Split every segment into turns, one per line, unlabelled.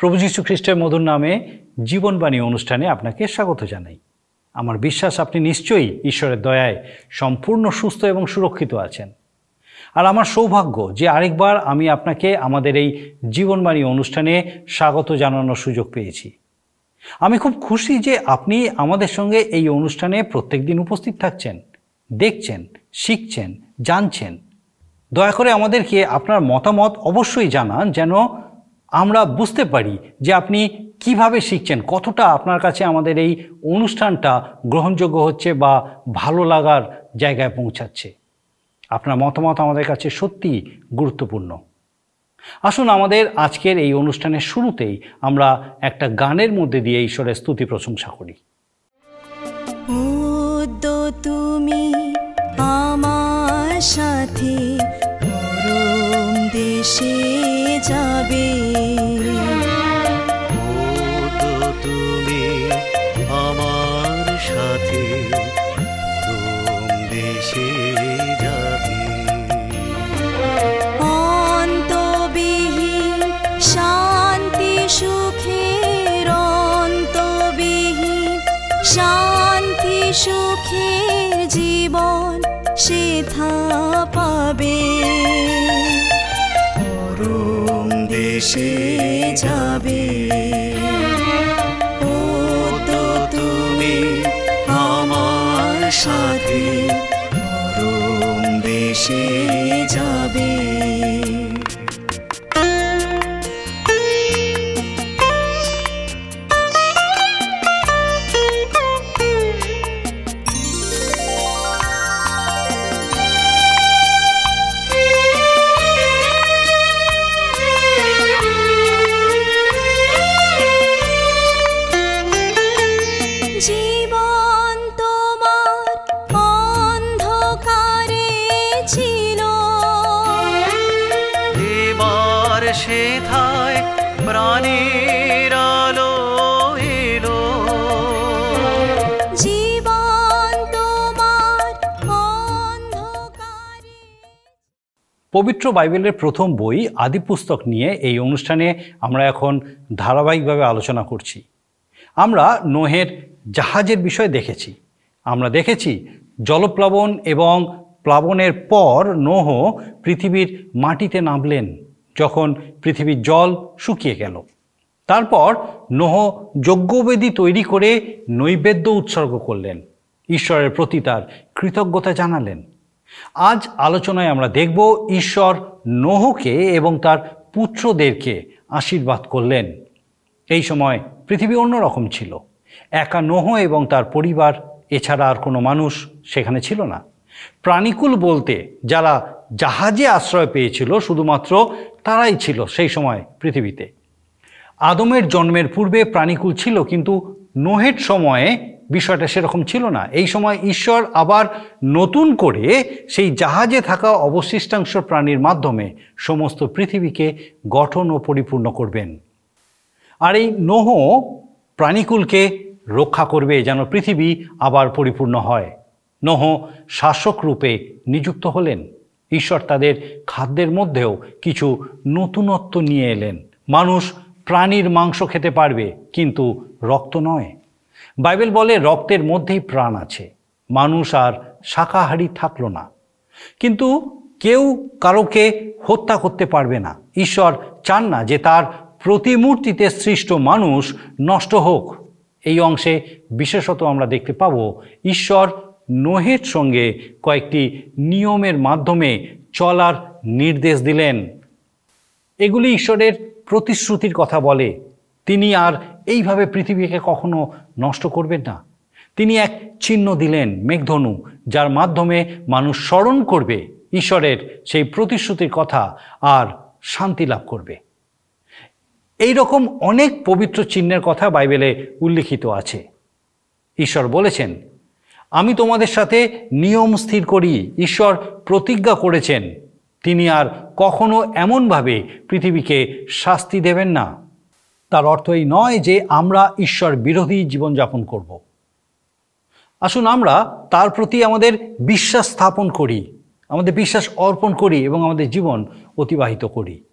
প্রভু যীশু খ্রিস্টের মধুর নামে জীবনবাণী অনুষ্ঠানে আপনাকে স্বাগত জানাই। আমার বিশ্বাস, আপনি নিশ্চয়ই ঈশ্বরের দয়ায় সম্পূর্ণ সুস্থ এবং সুরক্ষিত আছেন। আর আমার সৌভাগ্য যে আরেকবার আমি আপনাকে আমাদের এই জীবনবাণী অনুষ্ঠানে স্বাগত জানানোর সুযোগ পেয়েছি। আমি খুব খুশি যে আপনি আমাদের সঙ্গে এই অনুষ্ঠানে প্রত্যেক দিন উপস্থিত থাকছেন, দেখছেন, শিখছেন, জানছেন। দয়া করে আমাদেরকে আপনার মতামত অবশ্যই জানান যেন আমরা বুঝতে পারি যে আপনি কীভাবে শিখছেন, কতটা আপনার কাছে আমাদের এই অনুষ্ঠানটা গ্রহণযোগ্য হচ্ছে বা ভালো লাগার জায়গায় পৌঁছাচ্ছে। আপনার মতামত আমাদের কাছে সত্যি গুরুত্বপূর্ণ। আসুন আমাদের আজকের এই অনুষ্ঠানের শুরুতেই আমরা একটা গানের মধ্যে দিয়ে ঈশ্বরের স্তুতি প্রশংসা করি।
তুমি আমার সাথে দেশে যাবে।
তো তুমি আমার সাথে দেশে যাবে?
অন্তবিহীন শান্তি সুখের অন্তবিহীন শান্তি সুখের জীবন সেথা পাবে।
দেশে
যাবে।
ও তো তুমি আমার সাথে দেশে যাবে।
পবিত্র বাইবেলের প্রথম বই আদি পুস্তক নিয়ে এই অনুষ্ঠানে আমরা এখন ধারাবাহিকভাবে আলোচনা করছি। আমরা নোহের জাহাজের বিষয় দেখেছি। আমরা দেখেছি জলপ্লাবন এবং প্লাবনের পর নোহ পৃথিবীর মাটিতে নামলেন, যখন পৃথিবীর জল শুকিয়ে গেল। তারপর নোহ যজ্ঞবেদী তৈরি করে নৈবেদ্য উৎসর্গ করলেন। ঈশ্বরের প্রতি তার কৃতজ্ঞতা জানালেন। আজ আলোচনায় আমরা দেখব ঈশ্বর নোহকে এবং তার পুত্রদেরকে আশীর্বাদ করলেন। এই সময় পৃথিবী অন্যরকম ছিল। একা নোহ এবং তার পরিবার, এছাড়া আর কোনো মানুষ সেখানে ছিল না। প্রাণীকুল বলতে যারা জাহাজে আশ্রয় পেয়েছিল, শুধুমাত্র তারাই ছিল সেই সময় পৃথিবীতে। আদমের জন্মের পূর্বে প্রাণীকুল ছিল, কিন্তু নোহের সময়ে বিষয়টা সেরকম ছিল না। এই সময় ঈশ্বর আবার নতুন করে সেই জাহাজে থাকা অবশিষ্টাংশ প্রাণীর মাধ্যমে সমস্ত পৃথিবীকে গঠন ও পরিপূর্ণ করবেন। আর এই নোহ প্রাণীকুলকে রক্ষা করবে যেন পৃথিবী আবার পরিপূর্ণ হয়। নোহ শাসক রূপে নিযুক্ত হলেন। ঈশ্বর তাদের খাদ্যের মধ্যেও কিছু নতুনত্ব নিয়ে এলেন। মানুষ প্রাণীর মাংস খেতে পারবে, কিন্তু রক্ত নয়। বাইবেল বলে রক্তের মধ্যেই প্রাণ আছে। মানুষ আর শাকাহারি থাকল না। কিন্তু কেউ কারোকে হত্যা করতে পারবে না। ঈশ্বর চান না যে তার প্রতিমূর্তিতে সৃষ্ট মানুষ নষ্ট হোক। এই অংশে বিশেষত আমরা দেখতে পাব ঈশ্বর নোহের সঙ্গে কয়েকটি নিয়মের মাধ্যমে চলার নির্দেশ দিলেন। এগুলি ঈশ্বরের প্রতিশ্রুতির কথা বলে। তিনি আর এইভাবে পৃথিবীকে কখনো নষ্ট করবেন না। তিনি এক চিহ্ন দিলেন মেঘধনু, যার মাধ্যমে মানুষ স্মরণ করবে ঈশ্বরের সেই প্রতিশ্রুতির কথা আর শান্তি লাভ করবে। এই রকম অনেক পবিত্র চিহ্নের কথা বাইবেলে উল্লিখিত আছে। ঈশ্বর বলেছেন, আমি তোমাদের সাথে নিয়ম স্থির করি, ঈশ্বর প্রতিজ্ঞা করেছেন। তিনি আর কখনো এমনভাবে পৃথিবীকে শাস্তি দেবেন না। তার অর্থ এই নয় যে আমরা ঈশ্বর বিরোধী জীবনযাপন করব। আসুন আমরা তার প্রতি আমাদের বিশ্বাস স্থাপন করি, আমাদের বিশ্বাস অর্পণ করি এবং আমাদের জীবন অতিবাহিত করি।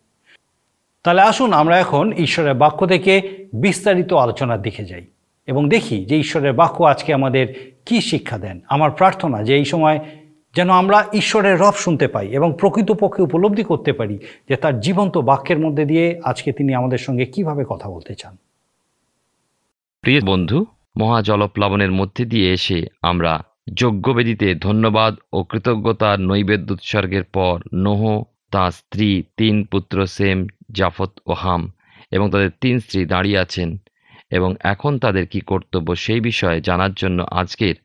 তাহলে আসুন আমরা এখন ঈশ্বরের বাক্য থেকে বিস্তারিত আলোচনার দিকে যাই এবং দেখি যে ঈশ্বরের বাক্য আজকে আমাদের কি শিক্ষা দেন। আমার প্রার্থনা যে এই সময় যেন আমরা ঈশ্বরের রব শুনতে পাই এবং প্রকৃতপক্ষে উপলব্ধি করতে পারি যে তার জীবন্ত বাক্যের মধ্যে দিয়ে আজকে তিনি আমাদের সঙ্গে কীভাবে কথা বলতে চান।
প্রিয় বন্ধু, মহাজলপ্লাবনের মধ্যে দিয়ে এসে আমরা যজ্ঞবেদিতে ধন্যবাদ ও কৃতজ্ঞতার নৈবেদ্য উৎসর্গের পর নোহ, তাঁর স্ত্রী, তিন পুত্র সেম, জাফত ও হাম এবং তাদের তিন স্ত্রী দাঁড়িয়ে আছেন এবং এখন তাদের কি কর্তব্য সেই বিষয়ে জানার জন্য আজকের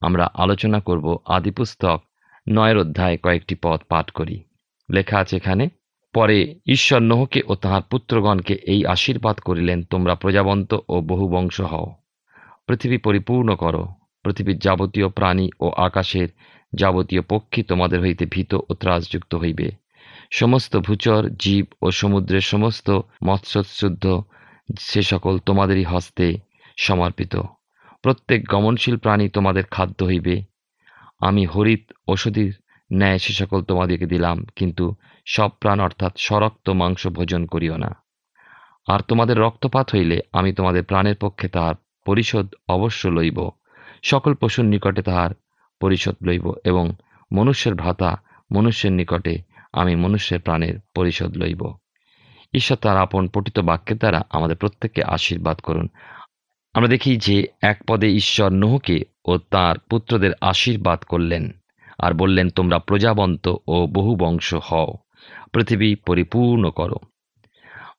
আমরা আলোচনা করব আদিপুস্তক নয়ের অধ্যায় কয়েকটি পদ পাঠ করি। লেখা আছে এখানে, পরে ঈশ্বর নোহকে ও তাহার পুত্রগণকে এই আশীর্বাদ করিলেন, তোমরা প্রজাবন্ত ও বহু বংশ হও। পৃথিবী পরিপূর্ণ করো। পৃথিবীর যাবতীয় প্রাণী ও আকাশের যাবতীয় পক্ষী তোমাদের হইতে ভীত ও ত্রাসযুক্ত হইবে। সমস্ত ভূচর, জীব ও সমুদ্রের সমস্ত মৎস্যশুদ্ধ, সে সকল তোমাদেরই হস্তে সমর্পিত। প্রত্যেক গমনশীল প্রাণী তোমাদের খাদ্য হইবে। আমি হরিত ওষুধির ন্যায় সে সকল তোমাদেরকে দিলাম, কিন্তু সব প্রাণ অর্থাৎ সরক্ত মাংস ভোজন করিও না। আর তোমাদের রক্তপাত হইলে আমি তোমাদের প্রাণের পক্ষে তাহার পরিশোধ অবশ্য লইব। সকল পশুর নিকটে তাহার পরিশোধ লইব এবং মনুষ্যের ভ্রাতা মনুষ্যের নিকটে আমি মনুষ্যের প্রাণের পরিশোধ লইব। ঈশ্বর তার আপন পঠিত বাক্যের দ্বারা আমাদের প্রত্যেককে আশীর্বাদ করুন। আমরা দেখি যে এক পদে ঈশ্বর নোহকে ও তার পুত্রদের আশীর্বাদ করলেন আর বললেন, তোমরা প্রজাবন্ত ও বহু বংশ হও। পৃথিবী পরিপূর্ণ করো।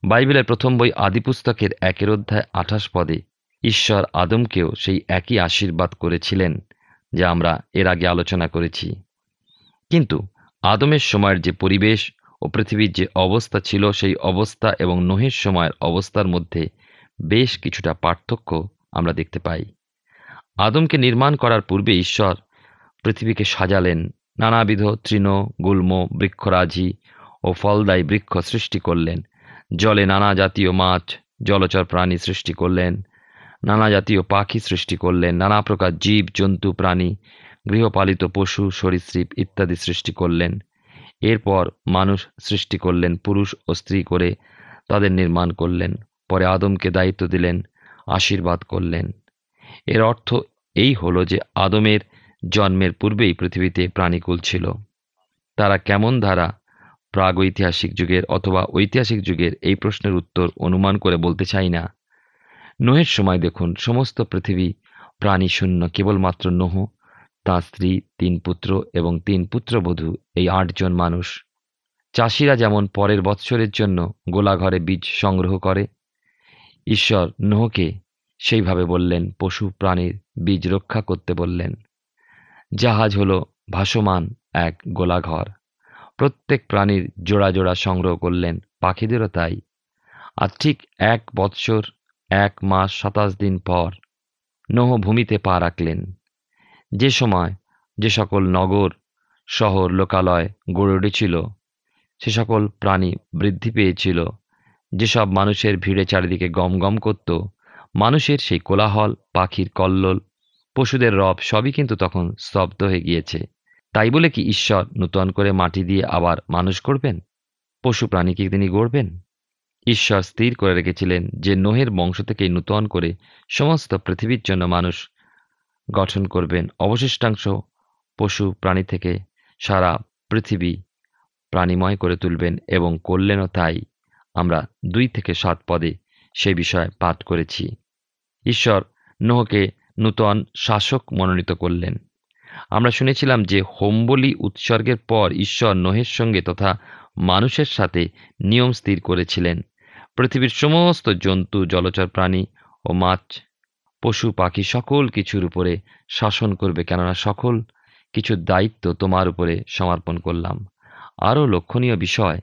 বাইবেলের প্রথম বই আদিপুস্তকের একের অধ্যায় আঠাশ পদে ঈশ্বর আদমকেও সেই একই আশীর্বাদ করেছিলেন যা আমরা এর আগে আলোচনা করেছি। কিন্তু আদমের সময়ের যে পরিবেশ ও পৃথিবীর যে অবস্থা ছিল, সেই অবস্থা এবং নোহের সময়ের অবস্থার মধ্যে বেশ কিছুটা পার্থক্য আমরা দেখতে পাই। আদমকে নির্মাণ করার পূর্বে ঈশ্বর পৃথিবীকে সাজালেন, নানাবিধ তৃণ, গুল্ম, বৃক্ষরাজি ও ফলদায়ী বৃক্ষ সৃষ্টি করলেন। জলে নানা জাতীয় মাছ, জলচর প্রাণী সৃষ্টি করলেন, নানা জাতীয় পাখি সৃষ্টি করলেন, নানা প্রকার জীব, জন্তু, প্রাণী, গৃহপালিত পশু, সরীসৃপ ইত্যাদি সৃষ্টি করলেন। এরপর মানুষ সৃষ্টি করলেন, পুরুষ ও স্ত্রী করে তাদের নির্মাণ করলেন। পরে আদমকে দায়িত্ব দিলেন, আশীর্বাদ করলেন। এর অর্থ এই হলো যে আদমের জন্মের পূর্বেই পৃথিবীতে প্রাণীকুল ছিল। তারা কেমন ধারা প্রাগৈতিহাসিক যুগের অথবা ঐতিহাসিক যুগের এই প্রশ্নের উত্তর অনুমান করে বলতে চাই না। নোহের সময় দেখুন, সমস্ত পৃথিবী প্রাণী শূন্য, কেবলমাত্র নোহ, তাঁর স্ত্রী, তিন পুত্র এবং তিন পুত্রবধূ, এই আটজন মানুষ। চাষিরা যেমন পরের বৎসরের জন্য গোলাঘরে বীজ সংগ্রহ করে ঈশ্বর নোহকে সেইভাবে বললেন, পশু প্রাণীর বীজ রক্ষা করতে বললেন। জাহাজ হলো ভাসমান এক গোলাঘর। প্রত্যেক প্রাণীর জোড়া জোড়া সংগ্রহ করলেন পাখিদেরও তাই। আর ঠিক এক বৎসর, এক মাস, সাতাশ দিন পর নোহ ভূমিতে পা রাখলেন। যে সময় যে সকল নগর, শহর, লোকালয় গড়ে উঠেছিল, সে সকল প্রাণী বৃদ্ধি পেয়েছিল। যেসব মানুষের ভিড়ে চারিদিকে গম গম করত, মানুষের সেই কোলাহল, পাখির কল্লোল, পশুদের রব সবই কিন্তু তখন স্তব্ধ হয়ে গিয়েছে। তাই বলে কি ঈশ্বর নূতন করে মাটি দিয়ে আবার মানুষ করবেন পশু প্রাণীকে তিনি গড়বেন? ঈশ্বর স্থির করে রেখেছিলেন যে নোহের বংশ থেকেই নূতন করে সমস্ত পৃথিবীর জন্য মানুষ গঠন করবেন। অবশিষ্টাংশ পশু প্রাণী থেকে সারা পৃথিবী প্রাণীময় করে তুলবেন এবং করলেনও তাই। আমরা দুই থেকে সাত পদে সে বিষয়ে পাঠ করেছি। ঈশ্বর নোহকে নূতন শাসক মনোনীত করলেন। আমরা শুনেছিলাম যে হোমবলি উৎসর্গের পর ঈশ্বর নোহের সঙ্গে তথা মানুষের সাথে নিয়ম স্থির করেছিলেন। পৃথিবীর সমস্ত জন্তু, জলচর প্রাণী ও মাছ, পশু, পাখি সকল কিছুর উপরে শাসন করবে কেননা সকল কিছুর দায়িত্ব তোমার উপরে সমর্পণ করলাম। আরও লক্ষণীয় বিষয়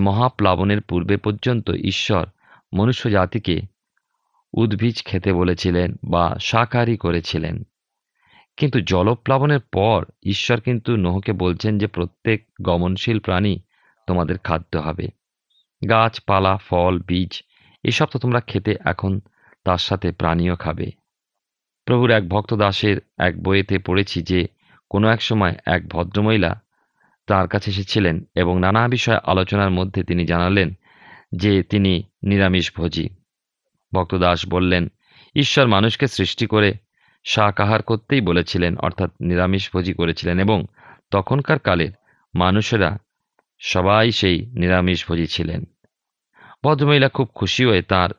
মহাপ্লাবনের পূর্বে পর্যন্ত ঈশ্বর মনুষ্য জাতিকে উদ্ভিজ খেতে বলেছিলেন বা শাকাহারী করেছিলেন। কিন্তু জলপ্লাবনের পর ঈশ্বর কিন্তু নোহকে বলছেন যে প্রত্যেক গমনশীল প্রাণী তোমাদের খাদ্য হবে। গাছপালা ফল, বীজ, এসব তো তোমরা খেতে এখন তার সাথে প্রাণীও খাবে। প্রভুর এক ভক্ত দাসের এক বইয়েতে পড়েছি যে কোনো এক সময় এক ভদ্রমহিলা তার কাছে এসেছিলেন এবং নানা বিষয়ে আলোচনার মধ্যে তিনি জানালেন যে তিনি নিরামিষভোজী ভক্তদাস বললেন, ঈশ্বর মানুষকে সৃষ্টি করে শাকাহার করতেই বলেছিলেন, অর্থাৎ নিরামিষভোজী করেছিলেন এবং তখনকার কালের মানুষেরা সবাই সেই নিরামিষভোজী ছিলেন। ভদ্রমহিলা খুব খুশি হয়ে তার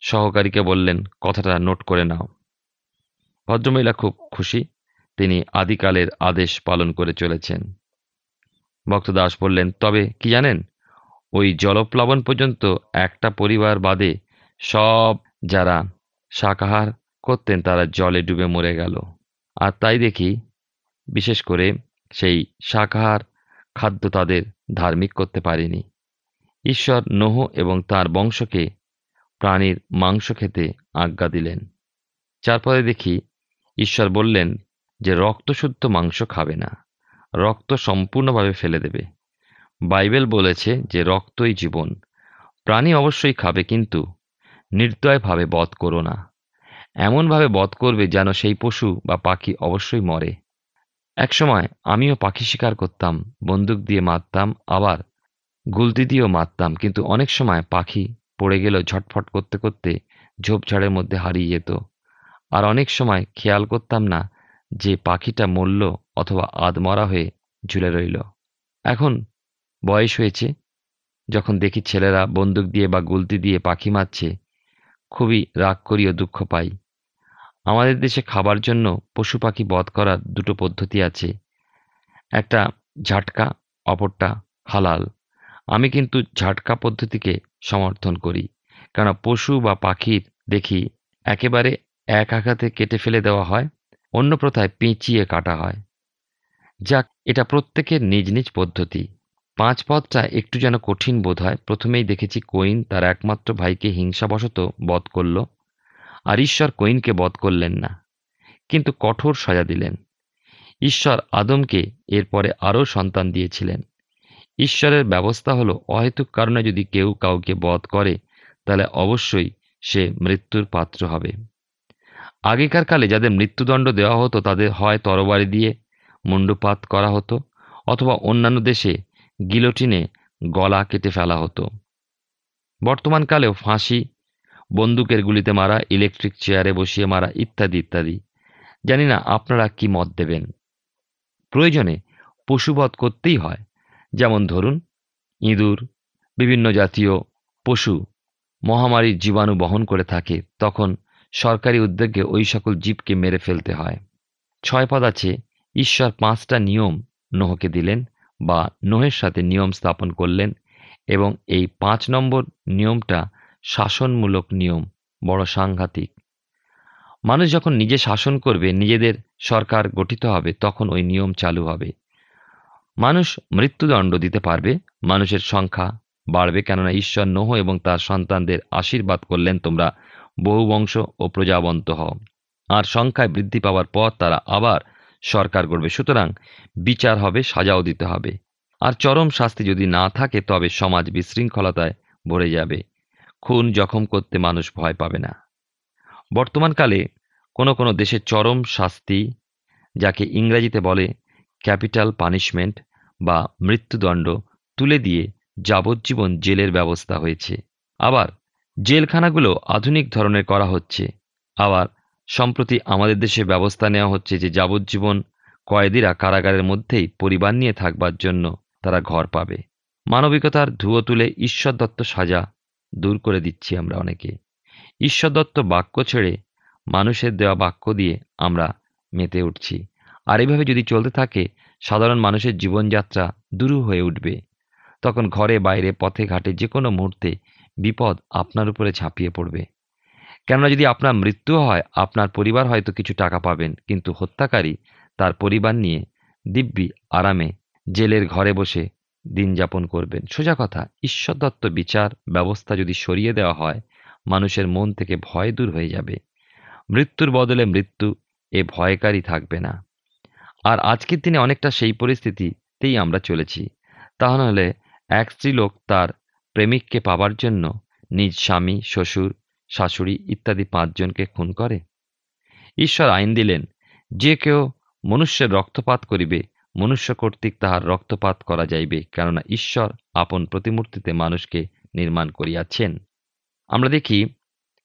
সহকারীকে বললেন, কথাটা নোট করে নাও। ভদ্রমহিলা খুব খুশি, তিনি আদিকালের আদেশ পালন করে চলেছেন। ভক্তদাস বললেন, তবে কি জানেন, ওই জলপ্লাবন পর্যন্ত একটা পরিবার বাদে সব যারা শাকাহার করতেন তারা জলে ডুবে মরে গেল। আর তাই দেখি, বিশেষ করে সেই শাকাহার খাদ্য তাদের ধার্মিক করতে পারেনি। ঈশ্বর নোহ এবং তার বংশকে প্রাণীর মাংস খেতে আজ্ঞা দিলেন। তারপরে দেখি, ঈশ্বর বললেন যে রক্তশুদ্ধ মাংস খাবে না। রক্ত সম্পূর্ণভাবে ফেলে দেবে। বাইবেল বলেছে যে রক্তই জীবন। প্রাণী অবশ্যই খাবে, কিন্তু নির্দয়ভাবে বধ করো না। এমনভাবে বধ করবে যেন সেই পশু বা পাখি অবশ্যই মরে। একসময় আমিও পাখি শিকার করতাম, বন্দুক দিয়ে মারতাম, আবার গুলতি দিয়েও মারতাম, কিন্তু অনেক সময় পাখি পড়ে গেলেও ঝটফট করতে করতে ঝোপঝাড়ের মধ্যে হারিয়ে যেত। আর অনেক সময় খেয়াল করতাম না যে পাখিটা মরল অথবা আধমরা হয়ে ঝুলে রইল। এখন বয়স হয়েছে, যখন দেখি ছেলেরা বন্দুক দিয়ে বা গুলতি দিয়ে পাখি মারছে, খুবই রাগ করি ও দুঃখ পাই। আমাদের দেশে খাবার জন্য পশু পাখি বধ করার দুটো পদ্ধতি আছে। একটা ঝাটকা, অপরটা হালাল। আমি কিন্তু ঝাটকা পদ্ধতিকে সমর্থন করি, কেন পশু বা পাখির দেখি একেবারে এক আঘাতে কেটে ফেলে দেওয়া হয়, অন্য প্রথায় পেঁচিয়ে কাটা হয়। যাক, এটা প্রত্যেকের নিজ নিজ পদ্ধতি। পাঁচ পদটা একটু যেন কঠিন বোধ হয়। প্রথমেই দেখেছি কোইন তার একমাত্র ভাইকে হিংসাবশত বধ করল আর ঈশ্বর কোইনকে বধ করলেন না। কিন্তু কঠোর সাজা দিলেন। ঈশ্বর আদমকে এরপরে আরও সন্তান দিয়েছিলেন। ঈশ্বরের ব্যবস্থা হলো, অহেতুক কারণে যদি কেউ কাউকে বধ করে, তাহলে অবশ্যই সে মৃত্যুর পাত্র হবে। আগেকার কালে যাদের মৃত্যুদণ্ড দেওয়া হতো, তাদের হয় তরবারি দিয়ে মুন্ডুপাত করা হতো অথবা অন্যান্য দেশে গিলোটিনে গলা কেটে ফেলা হতো। বর্তমানকালেও ফাঁসি, বন্দুকের গুলিতে মারা ইলেকট্রিক চেয়ারে বসিয়ে মারা ইত্যাদি ইত্যাদি। জানি না আপনারা কি মত দেবেন। প্রয়োজনে পশুবধ করতেই হয়। যেমন ধরুন, ইঁদুর, বিভিন্ন জাতীয় পশু মহামারীর জীবাণু বহন করে থাকে, তখন সরকারি উদ্যোগে ওই সকল জীবকে মেরে ফেলতে হয়। ছয় পদ আছে ঈশ্বর পাঁচটা নিয়ম নোহকে দিলেন বা নোহের সাথে নিয়ম স্থাপন করলেন এবং এই পাঁচ নম্বর নিয়মটা শাসনমূলক নিয়ম, বড় সাংঘাতিক। মানুষ যখন নিজে শাসন করবে, নিজেদের সরকার গঠিত হবে, তখন ওই নিয়ম চালু হবে। মানুষ মৃত্যুদণ্ড দিতে পারবে, মানুষের সংখ্যা বাড়বে, কেননা ঈশ্বর নোহ এবং তার সন্তানদের আশীর্বাদ করলেন তোমরা বহু বংশ ও প্রজাবন্ত হও। আর সংখ্যায় বৃদ্ধি পাওয়ার পর তারা আবার সরকার করবে সুতরাং বিচার হবে, সাজাও দিতে হবে। আর চরম শাস্তি যদি না থাকে, তবে সমাজ বিশৃঙ্খলতায় ভরে যাবে। খুন জখম করতে মানুষ ভয় পাবে না। বর্তমানকালে কোনো কোনো দেশে চরম শাস্তি, যাকে ইংরেজিতে বলে ক্যাপিটাল পানিশমেন্ট বা মৃত্যুদণ্ড, তুলে দিয়ে যাবজ্জীবন জেলের ব্যবস্থা হয়েছে। আবার জেলখানাগুলো আধুনিক ধরনের করা হচ্ছে। আবার সম্প্রতি আমাদের দেশে ব্যবস্থা নেওয়া হচ্ছে যে যাবজ্জীবন কয়েদিরা কারাগারের মধ্যেই পরিবার নিয়ে থাকবার জন্য তারা ঘর পাবে। মানবিকতার ধুয়ো তুলে ঈশ্বর দত্ত সাজা দূর করে দিচ্ছি আমরা অনেকে। ঈশ্বর দত্ত বাক্য ছেড়ে মানুষের দেওয়া বাক্য দিয়ে আমরা মেতে উঠছি। আর এভাবে যদি চলতে থাকে, সাধারণ মানুষের জীবনযাত্রা দুরূহ হয়ে উঠবে। তখন ঘরে, বাইরে, পথে, ঘাটে যে কোনো মুহূর্তে বিপদ আপনার উপরে ঝাঁপিয়ে পড়বে। কেননা যদি আপনার মৃত্যু হয়, আপনার পরিবার হয়তো কিছু টাকা পাবেন, কিন্তু হত্যাকারী তার পরিবার নিয়ে দিব্যি আরামে জেলের ঘরে বসে দিন যাপন করবেন। সোজা কথা ঈশ্বর দত্ত বিচার ব্যবস্থা যদি সরিয়ে দেওয়া হয়, মানুষের মন থেকে ভয় দূর হয়ে যাবে। মৃত্যুর বদলে মৃত্যু এ ভয়কারী থাকবে না। আর আজকের দিনে অনেকটা সেই পরিস্থিতিতেই আমরা চলেছি। তাহলে এক স্ত্রীলোক তার প্রেমিককে পাবার জন্য নিজ স্বামী, শ্বশুর শাশুড়ি ইত্যাদি পাঁচজনকে খুন করে। ঈশ্বর আইন দিলেন, যে কেউ মনুষ্যের রক্তপাত করিবে, মনুষ্য কর্তৃক তাহার রক্তপাত করা যাইবে, কেননা ঈশ্বর আপন প্রতিমূর্তিতে মানুষকে নির্মাণ করিয়াছেন। আমরা দেখি,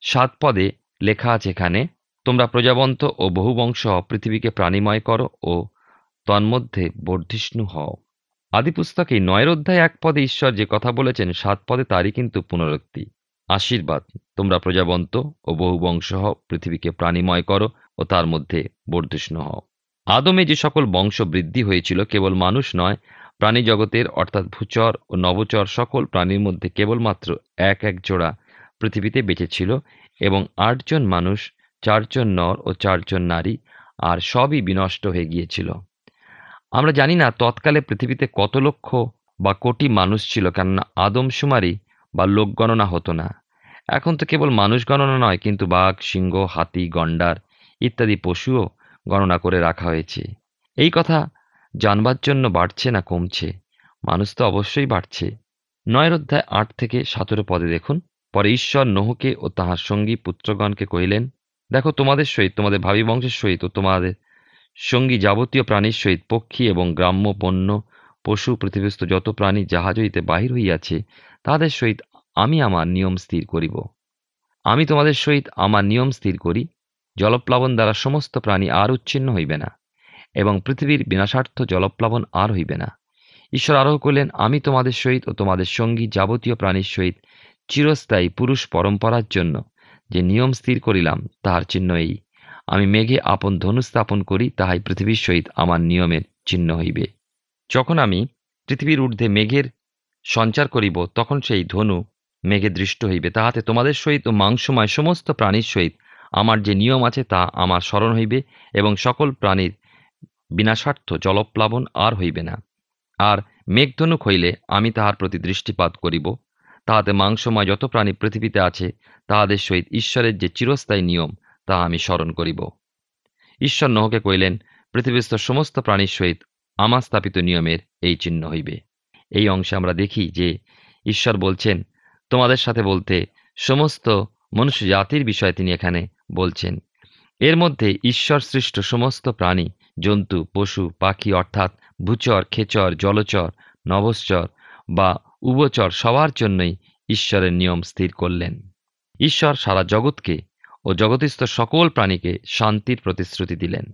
সাত পদে লেখা আছে এখানে, তোমরা প্রজাবন্ত ও বহুবংশ পৃথিবীকে প্রাণীময় করো ও তন্মধ্যে বর্ধিষ্ণু হও। আদি পুস্তকে নয়ের অধ্যায় এক পদে ঈশ্বর যে কথা বলেছেন, সাত পদে তারই কিন্তু পুনরুক্তি। আশীর্বাদ। তোমরা প্রজাবন্ত ও বহুবংশ হও, পৃথিবীকে প্রাণীময় করো ও তার মধ্যে বর্ধিষ্ণু হও। আদমে যে সকল বংশ বৃদ্ধি হয়েছিল কেবল মানুষ নয়, প্রাণী জগতের অর্থাৎ ভূচর ও নবচর সকল প্রাণীর মধ্যে কেবলমাত্র এক এক জোড়া পৃথিবীতে বেঁচে ছিল এবং আটজন মানুষ, চারজন নর ও চারজন নারী আর সবই বিনষ্ট হয়ে গিয়েছিল। আমরা জানি না তৎকালে পৃথিবীতে কত লক্ষ বা কোটি মানুষ ছিল, কেননা আদমশুমারি বা লোক গণনা হতো না। এখন তো কেবল মানুষ গণনা নয়, কিন্তু বাঘ, সিংহ, হাতি, গন্ডার ইত্যাদি পশুও গণনা করে রাখা হয়েছে। এই কথা জানবার জন্য বাড়ছে না, কমছে। মানুষ তো অবশ্যই বাড়ছে। নয়ের অধ্যায় আট থেকে সতেরো পদে দেখুন, পরে ঈশ্বর নহকে ও তাহার সঙ্গী পুত্রগণকে কহিলেন, দেখো, তোমাদের সহিত, তোমাদের ভাবি বংশের সহিত ও তোমাদের সঙ্গী যাবতীয় প্রাণীর সহিত পক্ষী এবং গ্রাম্য পণ্য পশু পৃথিবীস্থ যত প্রাণী জাহাজ হইতে বাহির হইয়াছে তাহাদের সহিত আমি আমার নিয়ম স্থির করিব। আমি তোমাদের সহিত আমার নিয়ম স্থির করি, জলপ্লাবন দ্বারা সমস্ত প্রাণী আর উচ্ছিন্ন হইবে না, এবং পৃথিবীর বিনাশার্থ জলপ্লাবন আর হইবে না। ঈশ্বর আরও করিলেন, আমি তোমাদের সহিত ও তোমাদের সঙ্গী যাবতীয় প্রাণীর সহিত চিরস্থায়ী পুরুষ পরম্পরার জন্য যে নিয়ম স্থির করিলাম, তাহার চিহ্ন এই। আমি মেঘে আপন ধনু স্থাপন করি, তাহাই পৃথিবীর সহিত আমার নিয়মের চিহ্ন হইবে। যখন আমি পৃথিবীর ঊর্ধ্বে মেঘের সঞ্চার করিব, তখন সেই ধনু মেঘে দৃষ্ট হইবে। তাহাতে তোমাদের সহিত ও মাংসময় সমস্ত প্রাণীর সহিত আমার যে নিয়ম আছে তা আমার স্মরণ হইবে এবং সকল প্রাণীর বিনাশার্থ জলপ্লাবন আর হইবে না। আর মেঘধনুক হইলে আমি তাহার প্রতি দৃষ্টিপাত করিব। তাহাতে মাংসময় যত প্রাণী পৃথিবীতে আছে, তাহাদের সহিত ঈশ্বরের যে চিরস্থায়ী নিয়ম তাহা আমি স্মরণ করিব। ঈশ্বর নহকে কইলেন পৃথিবীস্থ সমস্ত প্রাণীর সহিত আমার স্থাপিত নিয়মের এই চিহ্ন হইবে। এই অংশে আমরা দেখি যে ঈশ্বর বলছেন, তোমাদের সাথে বলতে সমস্ত মনুষ্য জাতির বিষয়ে তিনি এখানে বলছেন। এর মধ্যে ঈশ্বর সৃষ্ট সমস্ত প্রাণী, জন্তু, পশু, পাখি অর্থাৎ ভূচর, খেচর, জলচর, নভশ্চর বা উভচর সবার জন্যই ঈশ্বরের নিয়ম স্থির করলেন। ঈশ্বর সারা জগৎকে ও জগতিস্থ সকল প্রাণীকে শান্তির প্রতিশ্রুতি দিলেন।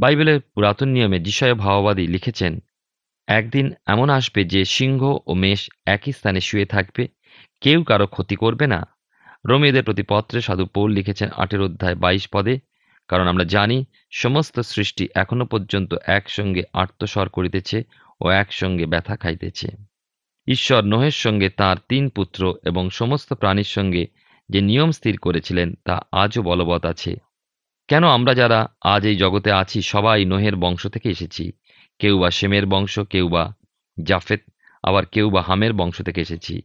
বাইবেলের পুরাতন নিয়মে যিশয় ভাওবাদী লিখেছেন একদিন এমন আসবে যে সিংহ ও মেষ একই স্থানে শুয়ে থাকবে, কেউ কারও ক্ষতি করবে না। রোমিওদের প্রতি পত্রে সাধু পৌল লিখেছেন আটের অধ্যায় বাইশ পদে, কারণ আমরা জানি সমস্ত সৃষ্টি এখনও পর্যন্ত একসঙ্গে আত্মস্বর করিতেছে ও একসঙ্গে ব্যথা খাইতেছে। ঈশ্বর নোহের সঙ্গে তার তিন পুত্র এবং সমস্ত প্রাণীর সঙ্গে যে নিয়ম স্থির করেছিলেন তা আজও বলবৎ আছে। কেন আমরা যারা আজ এই জগতে আছি সবাই নোহের বংশ থেকে এসেছি? কেউ বা সেমের বংশ কেউ বা জাফেত, আবার কেউ বা হামের বংশ থেকে এসেছি।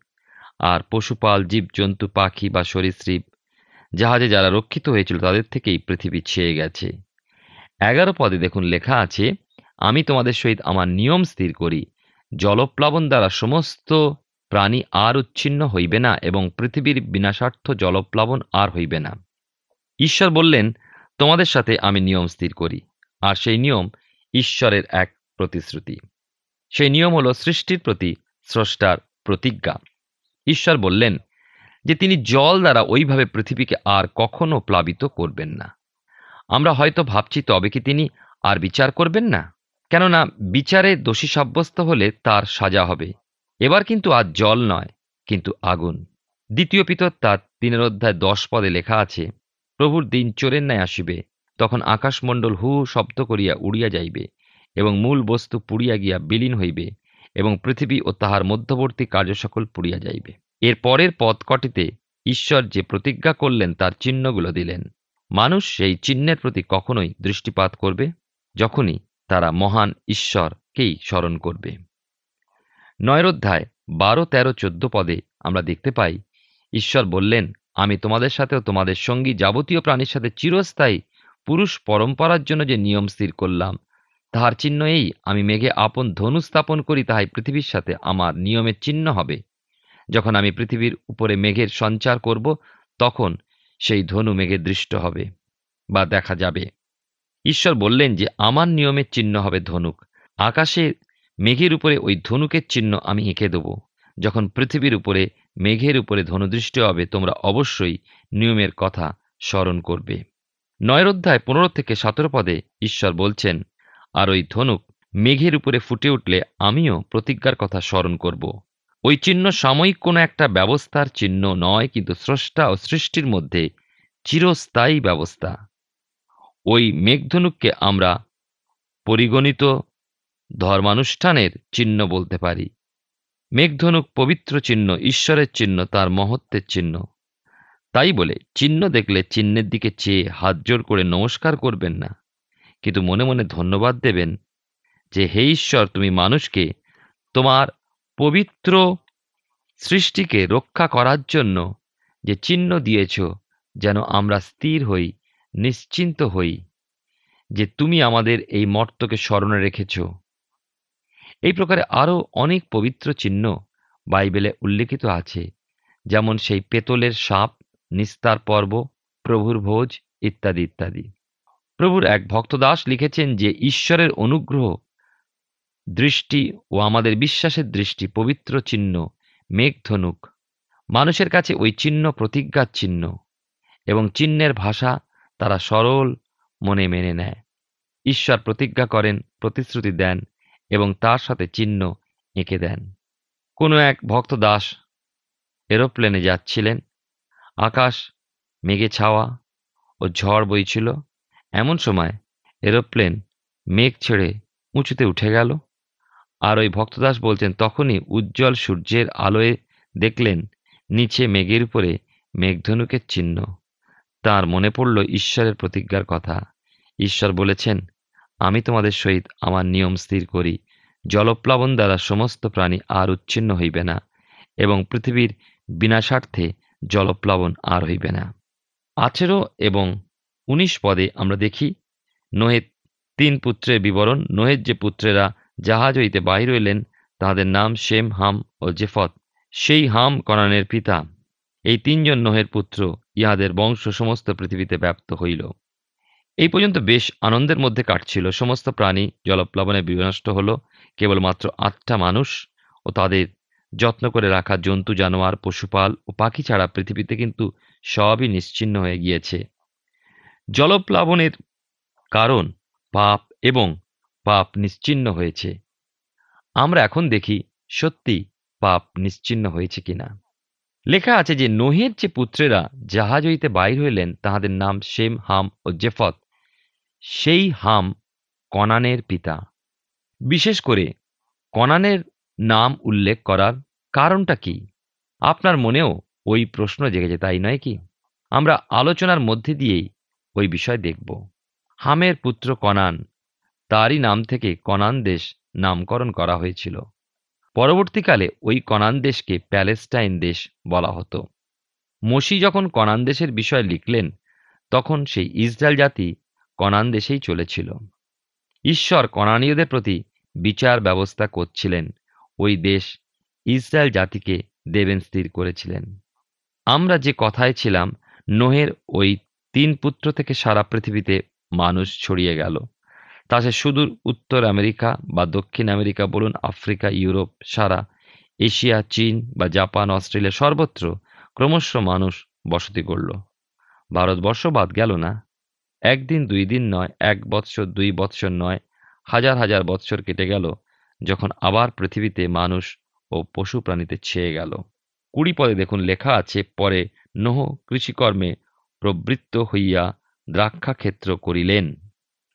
আর পশুপাল, জীবজন্তু, পাখি বা সরীসৃপ, জাহাজে যারা রক্ষিত হয়েছিল তাদের থেকেই পৃথিবী ছেয়ে গেছে। এগারো পদে দেখুন লেখা আছে, আমি তোমাদের সহিত আমার নিয়ম স্থির করি। জলপ্লাবন দ্বারা সমস্ত প্রাণী আর উচ্ছিন্ন হইবে না এবং পৃথিবীর বিনাশার্থ জলপ্লাবন আর হইবে না। ঈশ্বর বললেন, তোমাদের সাথে আমি নিয়ম স্থির করি। আর সেই নিয়ম ঈশ্বরের এক প্রতিশ্রুতি। সেই নিয়ম হলো সৃষ্টির প্রতি স্রষ্টার প্রতিজ্ঞা। ঈশ্বর বললেন যে তিনি জল দ্বারা ওইভাবে পৃথিবীকে আর কখনো প্লাবিত করবেন না। আমরা হয়তো ভাবছি তবে কি তিনি আর বিচার করবেন না? কেননা বিচারে দোষী সাব্যস্ত হলে তার সাজা হবে। এবার কিন্তু আর জল নয়, কিন্তু আগুন। দ্বিতীয় পিতর তার তিনের অধ্যায় দশ পদে লেখা আছে, প্রভুর দিন চোরের ন্যায় আসিবে, তখন আকাশমণ্ডল হু শব্দ করিয়া উড়িয়া যাইবে। এবং মূল বস্তু পুড়িয়া গিয়া বিলীন হইবে এবং পৃথিবী ও তাহার মধ্যবর্তী কার্য সকল পুড়িয়া যাইবে। এর পরের পদ কটিতে ঈশ্বর যে প্রতিজ্ঞা করলেন তার চিহ্নগুলো দিলেন। মানুষ সেই চিহ্নের প্রতি কখনোই দৃষ্টিপাত করবে, যখনই তারা মহান ঈশ্বরকেই স্মরণ করবে। নয়রোধ্যায় বারো, তেরো, চোদ্দ পদে আমরা দেখতে পাই, ঈশ্বর বললেন, আমি তোমাদের সাথেও তোমাদের সঙ্গী যাবতীয় প্রাণীর সাথে চিরস্থায়ী পুরুষ পরম্পরার জন্য যে নিয়ম স্থির করলাম তাহার চিহ্ন এই, আমি মেঘে আপন ধনু স্থাপন করি, তাহাই পৃথিবীর সাথে আমার নিয়মের চিহ্ন হবে। যখন আমি পৃথিবীর উপরে মেঘের সঞ্চার করব, তখন সেই ধনু মেঘে দৃষ্ট হবে বা দেখা যাবে। ঈশ্বর বললেন যে, আমার নিয়মের চিহ্ন হবে ধনুক। আকাশে মেঘের উপরে ওই ধনুকের চিহ্ন আমি এঁকে দেব। যখন পৃথিবীর উপরে মেঘের উপরে ধনুদৃষ্টি হবে, তোমরা অবশ্যই নিয়মের কথা স্মরণ করবে। নয়ের অধ্যায় পনেরো থেকে সতেরো পদে ঈশ্বর বলছেন আর ওই ধনুক মেঘের উপরে ফুটে উঠলে আমিও প্রতিজ্ঞার কথা স্মরণ করব। ওই চিহ্ন সাময়িক কোনো একটা ব্যবস্থার চিহ্ন নয়, কিন্তু স্রষ্টা ও সৃষ্টির মধ্যে চিরস্থায়ী ব্যবস্থা। ওই মেঘধনুককে আমরা পরিগণিত ধর্মানুষ্ঠানের চিহ্ন বলতে পারি। মেঘধনুক পবিত্র চিহ্ন, ঈশ্বরের চিহ্ন, তার মহত্বের চিহ্ন। তাই বলে, চিহ্ন দেখলে চিহ্নের দিকে চেয়ে হাত জোর করে নমস্কার করবেন না। কিন্তু মনে মনে ধন্যবাদ দেবেন যে হে ঈশ্বর, তুমি মানুষকে তোমার পবিত্র সৃষ্টিকে রক্ষা করার জন্য যে চিহ্ন দিয়েছ, যেন আমরা স্থির হই, নিশ্চিন্ত হই, যে তুমি আমাদের এই মর্তকে স্মরণে রেখেছ। এই প্রকারে আরও অনেক পবিত্র চিহ্ন বাইবেলে উল্লেখিত আছে, যেমন সেই পেতলের সাপ, নিস্তার পর্ব, প্রভুর ভোজ ইত্যাদি ইত্যাদি। প্রভুর এক ভক্তদাস লিখেছেন যে, ঈশ্বরের অনুগ্রহ, দৃষ্টি ও আমাদের বিশ্বাসের দৃষ্টি পবিত্র চিহ্ন মেঘধনুক মানুষের কাছে ওই চিহ্ন প্রতিজ্ঞার চিহ্ন এবং চিহ্নের ভাষা তারা সরল মনে মেনে নেয়। ঈশ্বর প্রতিজ্ঞা করেন, প্রতিশ্রুতি দেন এবং তার সাথে চিহ্ন এঁকে দেন। কোনো এক ভক্ত দাস এরোপ্লেনে যাচ্ছিলেন। আকাশ, মেঘে ছাওয়া ও ঝড় বইছিল। এমন সময় এরোপ্লেন মেঘ ছেড়ে উঁচুতে উঠে গেল। আর ওই ভক্তদাস বলছেন, তখনই উজ্জ্বল সূর্যের আলোয় দেখলেন নিচে মেঘের উপরে মেঘধনুকের চিহ্ন। তার মনে পড়ল ঈশ্বরের প্রতিজ্ঞার কথা। ঈশ্বর বলেছেন, আমি তোমাদের সহিত আমার নিয়ম স্থির করি। জলপ্লাবন দ্বারা সমস্ত প্রাণী আর উচ্ছিন্ন হইবে না এবং পৃথিবীর বিনাশার্থে জলপ্লাবন আর হইবে না। আঠেরো এবং উনিশ পদে আমরা দেখি, নোহের তিন পুত্রের বিবরণ, নোহের যে পুত্রেরা জাহাজ হইতে বাহির হইলেন, তাহাদের নাম শেম হাম ও জেফত। সেই হাম কনানের পিতা। এই তিনজন নোহের পুত্র ইহাদের বংশ সমস্ত পৃথিবীতে ব্যাপ্ত হইল। এই পর্যন্ত বেশ আনন্দের মধ্যে কাটছিল। সমস্ত প্রাণী জলপ্লাবনে বিনষ্ট হল। কেবলমাত্র আটটা মানুষ ও তাদের যত্ন করে রাখা জন্তু, জানোয়ার, পশুপাল ও পাখি ছাড়া পৃথিবীতে কিন্তু সবই নিশ্চিন্ন হয়ে গিয়েছে। জলপ্লাবনের কারণ পাপ এবং পাপ নিশ্চিন্ন হয়েছে। আমরা এখন দেখি সত্যি পাপ নিশ্চিন্ন হয়েছে কিনা। লেখা আছে যে নোহের যে পুত্রেরা জাহাজ হইতে বাইর হইলেন, তাহাদের নাম শেম হাম ও জেফত। সেই হাম কনানের পিতা। বিশেষ করে কনানের নাম উল্লেখ করার কারণটা কি? আপনার মনেও ওই প্রশ্ন জেগেছে, তাই নয় কি? আমরা আলোচনার মধ্যে দিয়েই ওই বিষয় দেখব। হামের পুত্র কনান, তারই নাম থেকে কনান দেশ নামকরণ করা হয়েছিল। পরবর্তীকালে ওই কনান দেশকে প্যালেস্টাইন দেশ বলা হতো। মসি যখন কনান দেশের বিষয় লিখলেন, তখন সেই ইসরায়েল জাতি কনান দেশেই চলেছিল। ঈশ্বর কনানীয়দের প্রতি বিচার ব্যবস্থা করছিলেন, ওই দেশ ইসরায়েল জাতিকে দেবেন স্থির করেছিলেন। আমরা যে কথায় ছিলাম, নোহের ওই তিন পুত্র থেকে সারা পৃথিবীতে মানুষ ছড়িয়ে গেল। তা সে সুদূর উত্তর আমেরিকা বা দক্ষিণ আমেরিকা বলুন, আফ্রিকা, ইউরোপ, সারা এশিয়া, চীন বা জাপান, অস্ট্রেলিয়া সর্বত্র ক্রমশ মানুষ বসতি করল ভারতবর্ষ বাদ গেল না। একদিন দুই দিন নয়, এক বৎসর দুই বৎসর নয়, হাজার হাজার বৎসর কেটে গেল যখন আবার পৃথিবীতে মানুষ ও পশু প্রাণীতে ছেয়ে গেল। কুড়ি পদে দেখুন লেখা আছে, পরে নোহ কৃষিকর্মে প্রবৃত্ত হইয়া দ্রাক্ষাক্ষেত্র করিলেন।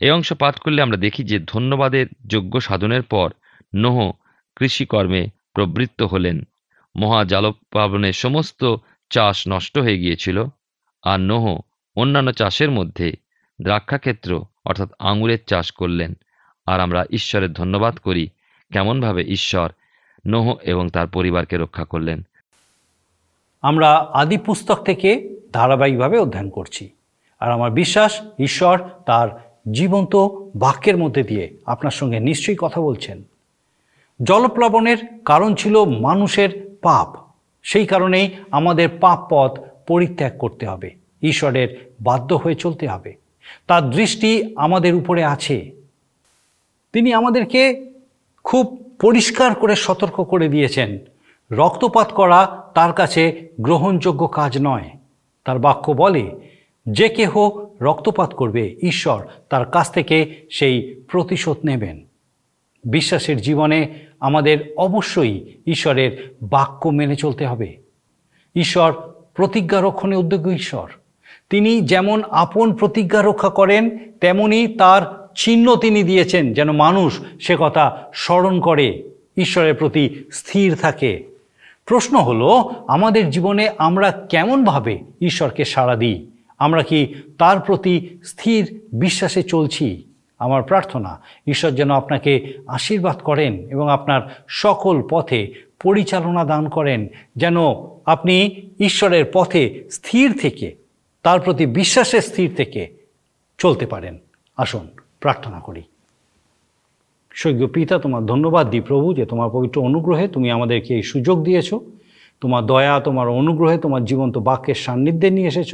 এই অংশ পাঠ করলে আমরা দেখি যে ধন্যবাদের যোগ্য সাধনের পর নোহ কৃষিকর্মে প্রবৃত্ত হলেন। মহাজালপ্লাবনে সমস্ত চাষ নষ্ট হয়ে গিয়েছিল আর নোহ অন্যান্য চাষের মধ্যে দ্রাক্ষাক্ষেত্র অর্থাৎ আঙুরের চাষ করলেন। আর আমরা ঈশ্বরের ধন্যবাদ করি কেমনভাবে ঈশ্বর নোহ এবং তার পরিবারকে রক্ষা করলেন।
আমরা আদি পুস্তক থেকে ধারাবাহিকভাবে অধ্যয়ন করছি। আর আমার বিশ্বাস, ঈশ্বর তার জীবন্ত বাক্যের মধ্যে দিয়ে আপনার সঙ্গে নিশ্চয়ই কথা বলছেন। জলপ্লাবনের কারণ ছিল মানুষের পাপ। সেই কারণেই আমাদের পাপ পথ পরিত্যাগ করতে হবে। ঈশ্বরের বাধ্য হয়ে চলতে হবে। তার দৃষ্টি আমাদের উপরে আছে। তিনি আমাদেরকে খুব পরিষ্কার করে সতর্ক করে দিয়েছেন। রক্তপাত করা তার কাছে গ্রহণযোগ্য কাজ নয়। তার বাক্য বলে, যে কেহ রক্তপাত করবে, ঈশ্বর তার কাছ থেকে সেই প্রতিশোধ নেবেন। বিশ্বাসের জীবনে আমাদের অবশ্যই ঈশ্বরের বাক্য মেনে চলতে হবে। ঈশ্বর প্রতিজ্ঞা রক্ষণে উদ্যোগী ঈশ্বর। তিনি যেমন আপন প্রতিজ্ঞা রক্ষা করেন, তেমনি তার চিহ্ন তিনি দিয়েছেন যেন মানুষ সে কথা স্মরণ করে, ঈশ্বরের প্রতি স্থির থাকে। প্রশ্ন হলো, আমাদের জীবনে আমরা কেমনভাবে ঈশ্বরকে সাড়া দিই? আমরা কি তার প্রতি স্থির বিশ্বাসে চলছি? আমার প্রার্থনা, ঈশ্বর যেন আপনাকে আশীর্বাদ করেন এবং আপনার সকল পথে পরিচালনা দান করেন, যেন আপনি ঈশ্বরের পথে স্থির থেকে, তার প্রতি বিশ্বাসে স্থির থেকে চলতে পারেন। আসুন, প্রার্থনা করি। স্বর্গীয় পিতা তোমার ধন্যবাদ দি প্রভু যে তোমার পবিত্র অনুগ্রহে তুমি আমাদেরকে এই সুযোগ দিয়েছ। তোমার দয়া, তোমার অনুগ্রহে তোমার জীবন্ত বাক্যের সান্নিধ্যে নিয়ে এসেছ।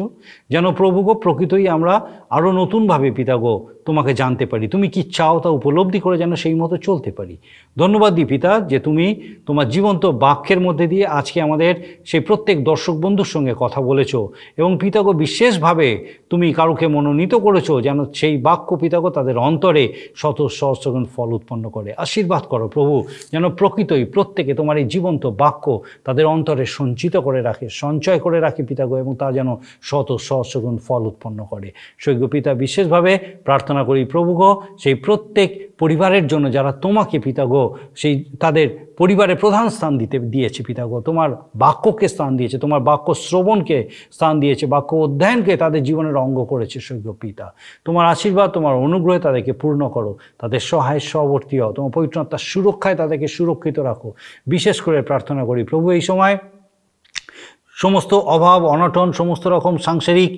যেন প্রভুগো প্রকৃতই আমরা আরও নতুনভাবে পিতাগো তোমাকে জানতে পারি। তুমি কি চাও তা উপলব্ধি করে যেন সেই মতো চলতে পারি। ধন্যবাদ দিই পিতা, যে তুমি তোমার জীবন্ত বাক্যের মধ্যে দিয়ে আজকে আমাদের সেই প্রত্যেক দর্শক বন্ধুর সঙ্গে কথা বলেছ এবং পিতাগো বিশেষভাবে তুমি কারোকে মনোনীত করেছ যেন সেই বাক্য পিতাগো তাদের অন্তরে শত সহস্রগুণ ফল উৎপন্ন করে। আশীর্বাদ করো প্রভু, যেন প্রকৃতই প্রত্যেকে তোমার এই জীবন্ত বাক্য তাদের অন্তরে সঞ্চিত করে রাখে, সঞ্চয় করে রাখে পিতাগো, এবং তা যেন শত সহস্রগুণ ফল উৎপন্ন করে। সৈক্য পিতা বিশেষভাবে প্রার্থনা করি, প্রভুগ, সেই প্রত্যেক পরিবারের জন্য যারা তোমাকে পিতাগো সেই তাদের পরিবারে প্রধান স্থান দিতে, দিয়েছে পিতাগো তোমার বাক্যকে স্থান দিয়েছে, তোমার বাক্য শ্রবণকে স্থান দিয়েছে, বাক্য অধ্যয়নকে তাদের জীবনের অঙ্গ করেছে সৈক্য পিতা। তোমার আশীর্বাদ, তোমার অনুগ্রহে তাদেরকে পূর্ণ করো, তাদের সহায় সহবর্তী হও, তোমার পবিত্রতার সুরক্ষায় তাদেরকে সুরক্ষিত রাখো। বিশেষ করে প্রার্থনা করি, প্রভু এই সময় সমস্ত অভাব, অনটন, সমস্ত রকম সাংসারিক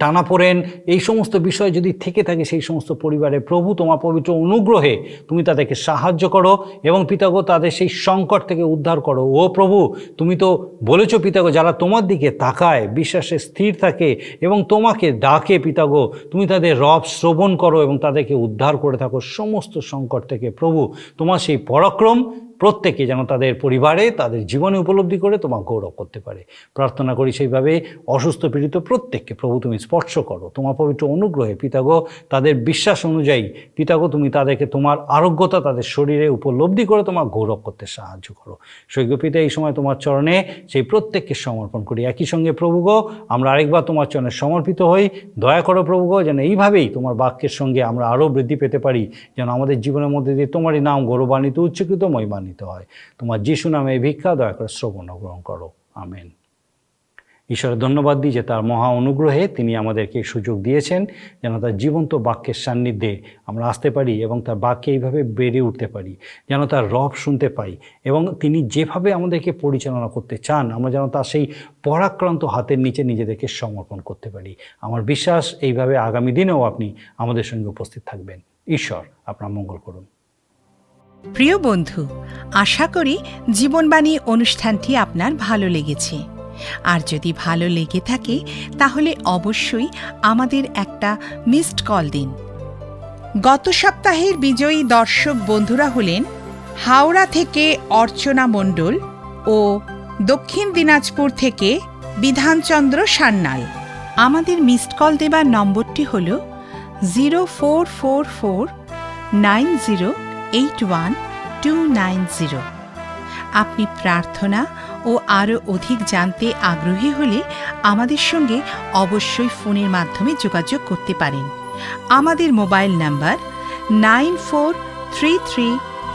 টানাপোড়েন, এই সমস্ত বিষয় যদি থেকে থাকে, সেই সমস্ত পরিবারে প্রভু তোমার পবিত্র অনুগ্রহে তুমি তাদেরকে সাহায্য করো এবং পিতাগো তাদের সেই সংকট থেকে উদ্ধার করো। ও প্রভু, তুমি তো বলেছ পিতাগো, যারা তোমার দিকে তাকায়, বিশ্বাসে স্থির থাকে এবং তোমাকে ডাকে পিতাগো, তুমি তাদের রব শ্রবণ করো এবং তাদেরকে উদ্ধার করে থাকো। সমস্ত সংকট থেকে প্রভু, তোমার সেই পরাক্রম প্রত্যেকে যেন তাদের পরিবারে, তাদের জীবনে উপলব্ধি করে তোমার গৌরব করতে পারে। প্রার্থনা করি সেইভাবে অসুস্থ পীড়িত প্রত্যেককে, প্রভু তুমি স্পর্শ করো। তোমার পবিত্র অনুগ্রহে পিতাগো, তাদের বিশ্বাস অনুযায়ী পিতাগো, তুমি তাদেরকে তোমার আরোগ্যতা তাদের শরীরে উপলব্ধি করে তোমার গৌরব করতে সাহায্য করো। সৈক্য পিতা, এই সময় তোমার চরণে সেই প্রত্যেককে সমর্পণ করি। একই সঙ্গে প্রভুগো আমরা আরেকবার তোমার চরণে সমর্পিত হই। দয়া করো প্রভুগো যেন এইভাবেই তোমার বাক্যের সঙ্গে আমরা আরও বৃদ্ধি পেতে পারি। যেন আমাদের জীবনের মধ্যে দিয়ে তোমারই নাম গৌরবান্বিত, উচ্চকৃত, মহিমান্বিত হয়। তোমার যিশু নামে ভিক্ষা দয়া করে শ্রবণ গ্রহণ করো। আমেন। ঈশ্বরের ধন্যবাদ দিই যে তার মহা অনুগ্রহে তিনি আমাদেরকে সুযোগ দিয়েছেন যেন তার জীবন্ত বাক্যের সান্নিধ্যে আমরা আসতে পারি এবং তার বাক্যে এইভাবে বেড়ে উঠতে পারি, যেন তার রব শুনতে পাই এবং তিনি যেভাবে আমাদেরকে পরিচালনা করতে চান, আমরা যেন তার সেই পরাক্রান্ত হাতের নিচে নিজেদেরকে সমর্পণ করতে পারি। আমার বিশ্বাস, এইভাবে আগামী দিনেও আপনি আমাদের সঙ্গে উপস্থিত থাকবেন। ঈশ্বর আপনার মঙ্গল করুন।
প্রিয় বন্ধু, আশা করি জীবনবাণী অনুষ্ঠানটি আপনার ভালো লেগেছে। আর যদি ভালো লেগে থাকে, তাহলে অবশ্যই আমাদের একটা মিসড কল দিন। গত সপ্তাহের বিজয়ী দর্শক বন্ধুরা হলেন হাওড়া থেকে অর্চনা মণ্ডল ও দক্ষিণ দিনাজপুর থেকে বিধানচন্দ্র সান্যাল। আমাদের মিসড কল দেবার নম্বরটি হল zero four four four nine zero eight one two nine zero আপনি প্রার্থনা ও আরও অধিক জানতে আগ্রহী হলে আমাদের সঙ্গে অবশ্যই ফোনের মাধ্যমে যোগাযোগ করতে পারেন। আমাদের mobile number nine four three three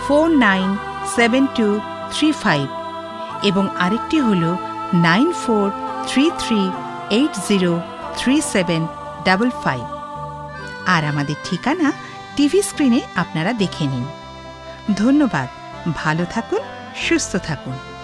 four nine seven two three five এবং আরেকটি হল nine four three three eight zero three seven double five আর আমাদের ঠিকানা টিভি স্ক্রিনে আপনারা দেখে নিন। ধন্যবাদ। ভালো থাকুন সুস্থ থাকুন।